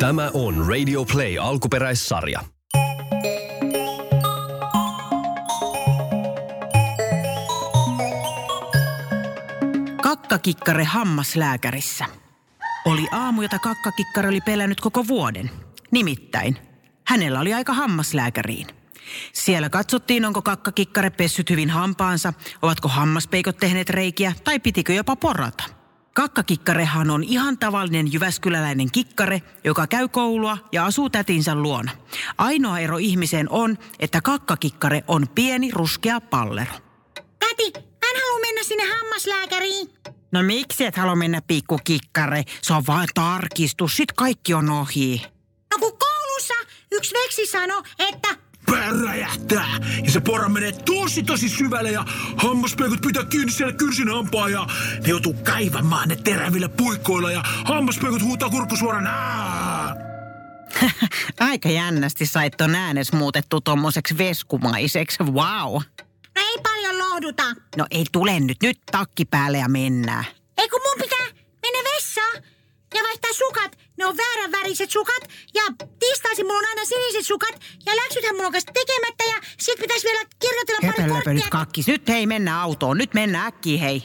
Tämä on Radio Play alkuperäissarja. Kakkakikkare hammaslääkärissä. Oli aamu, jota kakkakikkare oli pelännyt koko vuoden. Nimittäin, hänellä oli aika hammaslääkäriin. Siellä katsottiin, onko kakkakikkare pessyt hyvin hampaansa, ovatko hammaspeikot tehneet reikiä tai pitikö jopa porata. Kakkakikkarehan on ihan tavallinen jyväskyläläinen kikkare, joka käy koulua ja asuu tätinsä luona. Ainoa ero ihmiseen on, että kakkakikkare on pieni ruskea pallero. Täti, mä en halua mennä sinne hammaslääkäriin. No miksi et halua mennä pikkukikkare? Se on vain tarkistus, sit kaikki on ohi. No kun koulussa yksi veksi sanoi, että Pää räjähtää ja se pora menee tosi tosi syvälle ja hammaspeikot pitää kiinni siellä kynsin hampaa ja ne joutuu kaivamaan ne terävillä puikkoilla ja hammaspeikot huutaa kurkkusuoraan. Aa! Aika jännästi sait ton äänes muutettu tommoseksi veskumaiseksi. Wow. no ei paljon lohduta. No ei tule nyt, nyt takki päälle ja mennään. Ei kun mun pitää mennä vessaan ja vaihtaa sukat. Ne on väärän väriset sukat ja tiistaisin mulla on aina siniset sukat ja läksythän mulla on kanssa tekemättä ja sit pitäisi vielä kirjoitella pari nyt korttia. kakkis. Nyt hei, mennä autoon. Nyt mennään äkkiä hei.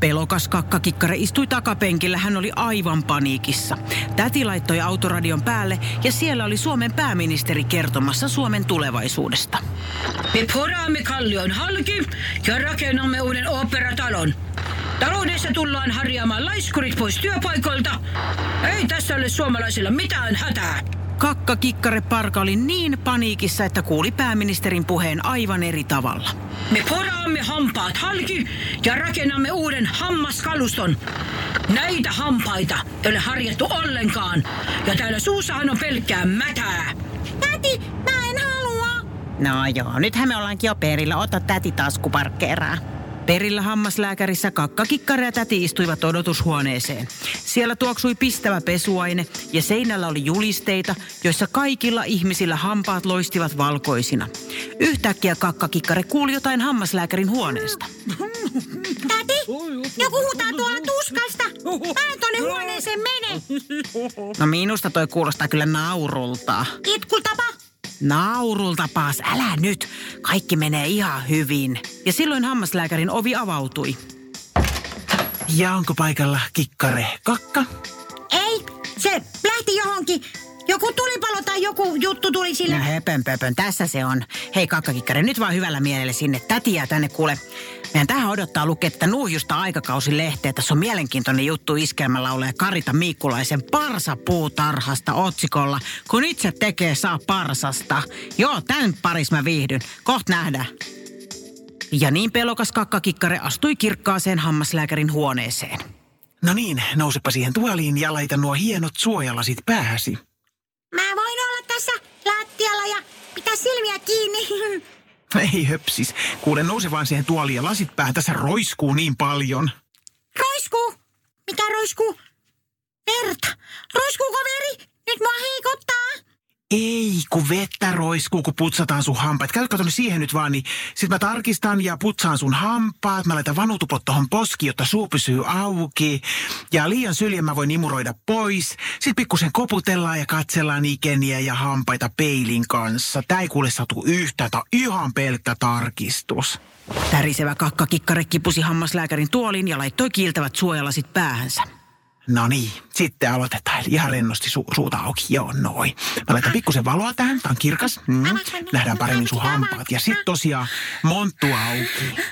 Pelokas kakkakikkare istui takapenkillä. Hän oli aivan paniikissa. Täti laittoi autoradion päälle ja siellä oli Suomen pääministeri kertomassa Suomen tulevaisuudesta. Me poraamme kallion halki ja rakennamme uuden operatalon. Taloudessa tullaan harjaamaan laiskurit pois työpaikoilta. Ei tässä ole suomalaisilla mitään hätää. Kakkakikkare Parka oli niin paniikissa, että kuuli pääministerin puheen aivan eri tavalla. Me poraamme hampaat halki ja rakennamme uuden hammaskaluston. Näitä hampaita ei ole harjattu ollenkaan. Ja täällä suussahan on pelkkää mätää. Täti, mä en halua. No joo, nythän me ollaankin jo perillä. Ota täti taskuparkkeeraa. Perillä hammaslääkärissä kakkakikkare ja täti istuivat odotushuoneeseen. Siellä tuoksui pistävä pesuaine ja seinällä oli julisteita, joissa kaikilla ihmisillä hampaat loistivat valkoisina. Yhtäkkiä kakkakikkare kuuli jotain hammaslääkärin huoneesta. Täti, joku huutaa tuolla tuskasta. Mä en tonne huoneeseen mene. No minusta toi kuulostaa kyllä naurulta. Itkultapa. Naurulta paas, älä nyt. Kaikki menee ihan hyvin. Ja silloin hammaslääkärin ovi avautui. Ja onko paikalla kikkare kakka? Ei, se lähti johonkin. Joku tulipalo tai joku juttu tuli sille. No höpön pöpön, tässä se on. Hei kakkakikkare, nyt vaan hyvällä mielellä sinne. Täti jää tänne kuule. Meidän tähän odottaa lukea tätä nuhjusta aikakausilehteä. Tässä on mielenkiintoinen juttu iskelmälaulaja Karita Miikkulaisen Parsapuutarhasta otsikolla. Kun itse tekee, saa parsasta. Joo, tämän paris mä viihdyn. Koht nähdään. Ja niin pelokas kakkakikkare astui kirkkaaseen hammaslääkärin huoneeseen. No niin, nousepa siihen tuoliin ja laita nuo hienot suojalasit pääsi. Mä voin olla tässä lattialla ja pitää silmiä kiinni. Ei höpsis. Kuule, nouse vaan siihen tuoliin ja lasit päähän. Tässä roiskuu niin paljon. Roiskuu. Mikä roiskuu? Verta. Roiskuuko veri? Nyt mua heikottaa. Ei, kun vettä roiskuu, kun putsataan sun hampaat. Käy kato siihen nyt vaan, niin sit mä tarkistan ja putsaan sun hampaat. Mä laitan vanutupot tohon poskiin, jotta suu pysyy auki. Ja liian syljen mä voin imuroida pois. Sitten pikkusen koputellaan ja katsellaan ikeniä ja hampaita peilin kanssa. Tää ei kuule satu yhtä, tää ihan pelkkä tarkistus. Tärisevä kakkakikkare kipusi hammaslääkärin tuoliin ja laittoi kiiltävät suojalasit päähänsä. No niin, sitten aloitetaan. Eli ihan rennosti su- suuta auki. Joo, noin. Mä laitan pikkusen valoa tähän. Tää on kirkas. Mm. Nähdään paremmin sun hampaat. Ja sitten tosiaan monttu auki.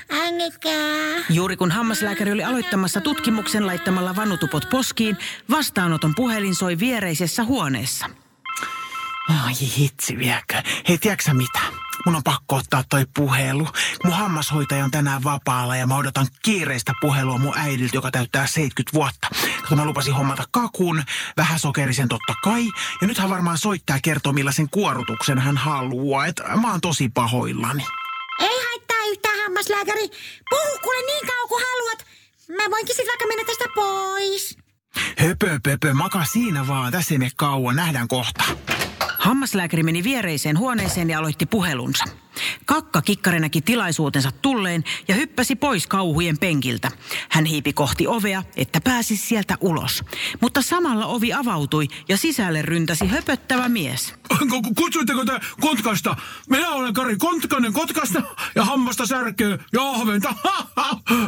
Juuri kun hammaslääkäri oli aloittamassa tutkimuksen laittamalla vanutupot poskiin, vastaanoton puhelin soi viereisessä huoneessa. Ai hitsi viekö. Hei, tiedätkö mitä? Mun on pakko ottaa toi puhelu. Mun hammashoitaja on tänään vapaalla ja mä odotan kiireistä puhelua mun äidiltä, joka täyttää 70 vuotta. Kato, mä lupasin hommata kakun, vähän sokerisen totta kai. Ja nyt hän varmaan soittaa kertoo, millaisen kuorutuksen hän haluaa. Et mä oon tosi pahoillani. Ei haittaa yhtään hammaslääkäri. Puhu kuule niin kauan kuin haluat. Mä voinkin sit vaikka mennä tästä pois. Höpö, pöpö, maka siinä vaan. Tässä ei mene kauan. Nähdään kohta. Hammaslääkäri meni viereiseen huoneeseen ja aloitti puhelunsa. Kakka kikkari näki tilaisuutensa tulleen ja hyppäsi pois kauhujen penkiltä. Hän hiipi kohti ovea, että pääsisi sieltä ulos. Mutta samalla ovi avautui ja sisälle ryntäsi höpöttävä mies. Kutsuitteko te Kotkasta? Minä olen Kari Kontkanen Kotkasta ja hammasta särkeä ja ahventa.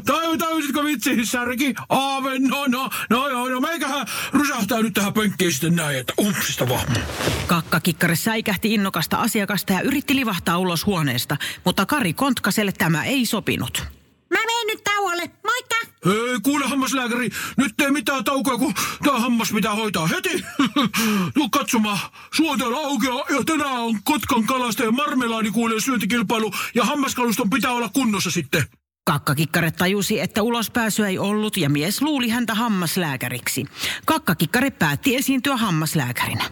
Tai täysitkö vitsi särki? Aaven, no no, no joo, no meikähän rysähtää nyt tähän pönkkiin sitten näin, että umpsista vaan. Kakka kikkari säikähti innokasta asiakasta ja yritti livahtaa ulos huoneesta, mutta Kari Kontkaselle tämä ei sopinut. Mä menen nyt tauolle. Moikka! Ei, kuule hammaslääkäri, nyt ei mitään taukoa, kun tää hammas pitää hoitaa heti. Tuu katsomaan, suotel auki ja tänään on Kotkan kalasta ja marmelaadikuulen syöntikilpailu ja hammaskaluston pitää olla kunnossa sitten. Kakkakikkare tajusi, että ulospääsyä ei ollut ja mies luuli häntä hammaslääkäriksi. Kakkakikkare päätti esiintyä hammaslääkärinä.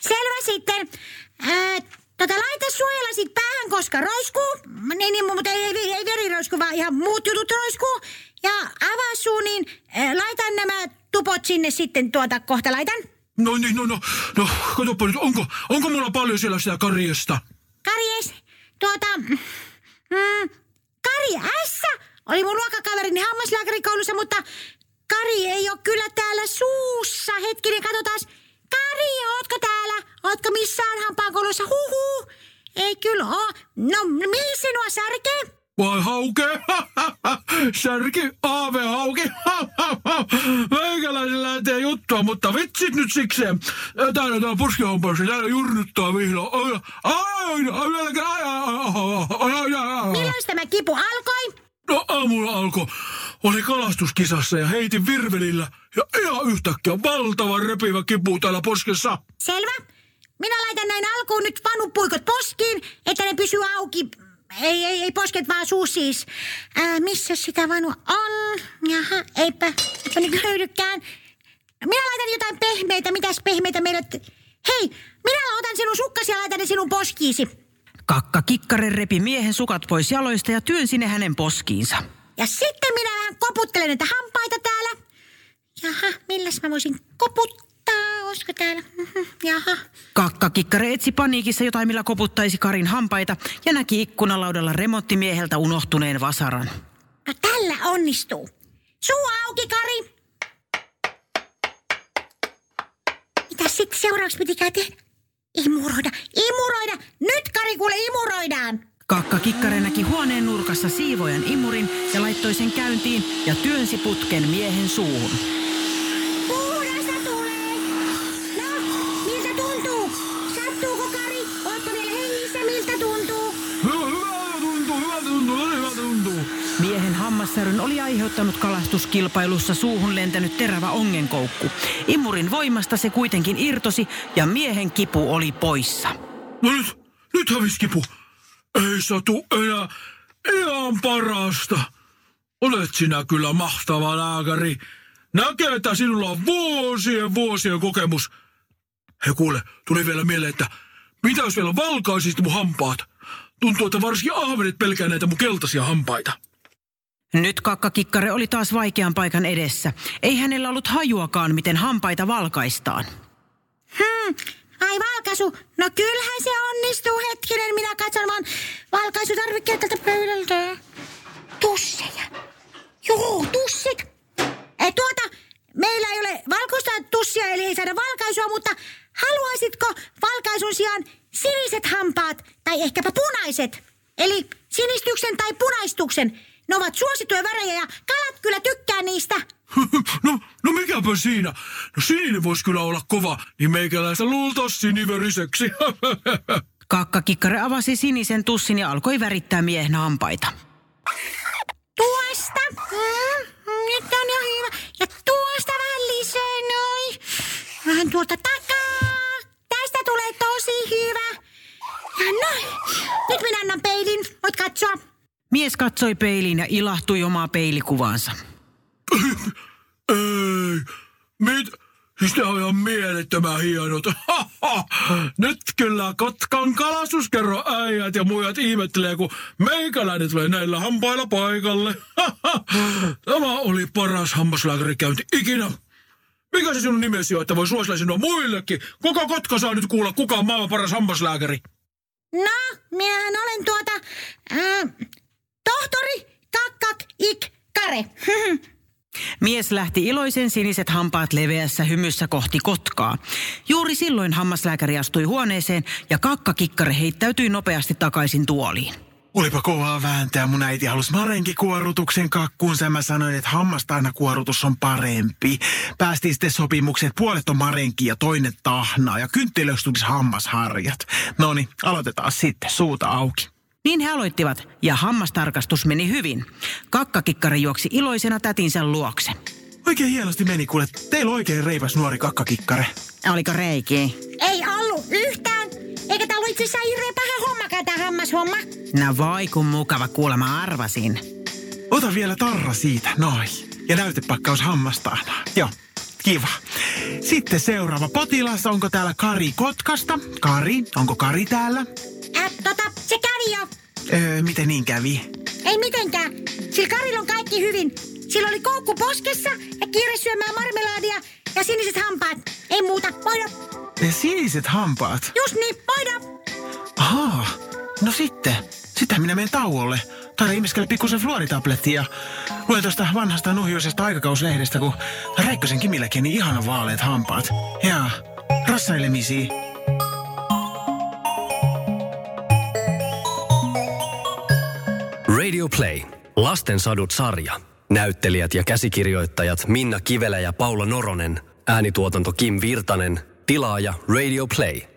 Selvä sitten. Ää, tota, laita suojelasit päähän, koska roiskuu. Niin, niin mutta ei, ei, ei veri roisku, vaan ihan muut jutut roiskuu. Ja avaa suu, niin ää, laitan nämä tupot sinne sitten tuota, kohta laitan. No niin, no no, no, katsoppa nyt, onko, onko mulla paljon siellä sitä karjesta? Karjes, tuota, mm, Kari S. oli mun luokkakaverini hammaslääkärikoulussa, mutta Kari ei ole kyllä täällä suussa. Hetkinen, katsotaan. Kari, ootko täällä? Ootko missään hampaankolossa? Huhu. Ei kyllä oo. No, mihin sinua särkee? Vai hauke? Särki, aave hauki. Meikäläisen lähtee juttua, mutta vitsit nyt sikseen. Täällä täällä puskihompassa, täällä jurnuttaa vihdoin. Milloin tämä kipu alkoi? No aamulla alkoi. Oli kalastuskisassa ja heitin virvelillä. Ja ihan yhtäkkiä valtava repivä kipu täällä poskessa. Selvä. Minä laitan näin alkuun nyt vanupuikot poskiin, että ne pysyy auki. Ei, ei, ei posket vaan suu siis. Ää, missä sitä vanua on? Jaha, eipä, eipä nyt löydykään. Minä laitan jotain pehmeitä. Mitäs pehmeitä meillä... Hei, minä otan sinun sukkasi ja laitan ne sinun poskiisi. Kakka kikkare repi miehen sukat pois jaloista ja työnsi ne hänen poskiinsa. Ja sitten minä vähän koputtelen näitä hampaita täällä. Jaha, milläs mä voisin koputtaa? Olisiko täällä? Jaha. Kakka kikkare etsi paniikissa jotain, millä koputtaisi Karin hampaita ja näki ikkunalaudalla remonttimieheltä unohtuneen vasaran. No tällä onnistuu. Suu auki, Kari. Mitä sitten seuraavaksi pitikään tehdä? Imuroida, imuroida. Nyt, Kari, kuule, imuroidaan. Kakka kikkare näki huoneen nurkassa siivojan imurin ja laittoi sen käyntiin ja työnsi putken miehen suuhun. Hammassäryn oli aiheuttanut kalastuskilpailussa suuhun lentänyt terävä ongenkoukku. Imurin voimasta se kuitenkin irtosi ja miehen kipu oli poissa. No nyt, nyt hävisi kipu. Ei satu enää. Ihan parasta. Olet sinä kyllä mahtava lääkäri. Näkee, että sinulla on vuosien vuosien kokemus. He kuule, tuli vielä mieleen, että mitä jos vielä valkaisit mun hampaat? Tuntuu, että varsinkin ahvenet pelkää näitä mun keltaisia hampaita. Nyt kakkakikkare oli taas vaikean paikan edessä. Ei hänellä ollut hajuakaan, miten hampaita valkaistaan. Hmm, ai valkaisu. No kyllähän se onnistuu. Hetkinen, minä katson vaan valkaisutarvikkeet tältä pöydältä. Tusseja. Joo, tussit. E, tuota, meillä ei ole valkoista tussia, eli ei saada valkaisua, mutta haluaisitko valkaisun sijaan siniset hampaat tai ehkäpä punaiset? Eli sinistyksen tai punaistuksen. Ne ovat suosittuja värejä ja kalat kyllä tykkää niistä. no, no mikäpä siinä? No sininen voisi kyllä olla kova, niin meikäläistä luultaisi siniveriseksi. Kakkakikkare avasi sinisen tussin ja alkoi värittää miehen hampaita. Tuosta. Mm, nyt on jo hyvä. Ja tuosta vähän lisää noin. Vähän tuolta takaa. Tästä tulee tosi hyvä. Ja noin. Nyt minä annan peilin. Voit katsoa. Mies katsoi peiliin ja ilahtui omaa peilikuvaansa. Ei, mit? Siis ne on ihan mielettömän hienot. Nyt kyllä Kotkan kalastuskerro äijät ja muijat ihmettelee, kun meikäläinen tulee näillä hampailla paikalle. Tämä oli paras hammaslääkärikäynti ikinä. Mikä se sinun nimesi on, että voi suositella sinua muillekin? Koko Kotka saa nyt kuulla, kuka on maailman paras hammaslääkäri. No, minähän olen tuota... Ää, tohtori Kakkak Ik Kare. Mies lähti iloisen siniset hampaat leveässä hymyssä kohti kotkaa. Juuri silloin hammaslääkäri astui huoneeseen ja kakkakikkare heittäytyi nopeasti takaisin tuoliin. Olipa kovaa vääntää. Mun äiti halusi marenkikuorutuksen kakkuunsa ja mä sanoin, että hammastainakuorutus on parempi. Päästiin sitten sopimukseen, että puolet on marenki ja toinen tahnaa ja kynttilöksi tulisi hammasharjat. No niin, aloitetaan sitten. Suuta auki. Niin he aloittivat ja hammastarkastus meni hyvin. Kakkakikkare juoksi iloisena tätinsä luokse. Oikein hienosti meni, kuule. Teillä on oikein reipas nuori kakkakikkare. Oliko reiki? Ei ollut yhtään. Eikä tää ollut itse asiassa hirveän paha homma, tää hammashomma. No voi kun mukava kuulemma arvasin. Ota vielä tarra siitä, noin. Ja näytepakkaus hammastaanaa. Joo, kiva. Sitten seuraava potilas. Onko täällä Kari Kotkasta? Kari, onko Kari täällä? Äh, tota, se kävi jo. Öö, miten niin kävi? Ei mitenkään. Sillä Karilla on kaikki hyvin. Sillä oli koukku poskessa ja kiire syömään marmelaadia ja siniset hampaat. Ei muuta. Voida. Ja siniset hampaat. Just niin, voida. Ahaa, no sitten. Sitten minä menen tauolle. Taida ihmiskellä pikkusen fluoritablettia ja luen tuosta vanhasta nuhjuisesta aikakauslehdestä, kun Räikkösen Kimilläkin niin ihana vaaleat hampaat. Ja rassailemisia. Radio Play. Lasten sadut sarja. Näyttelijät ja käsikirjoittajat Minna Kivelä ja Paula Noronen. Äänituotanto Kim Virtanen. Tilaaja Radio Play.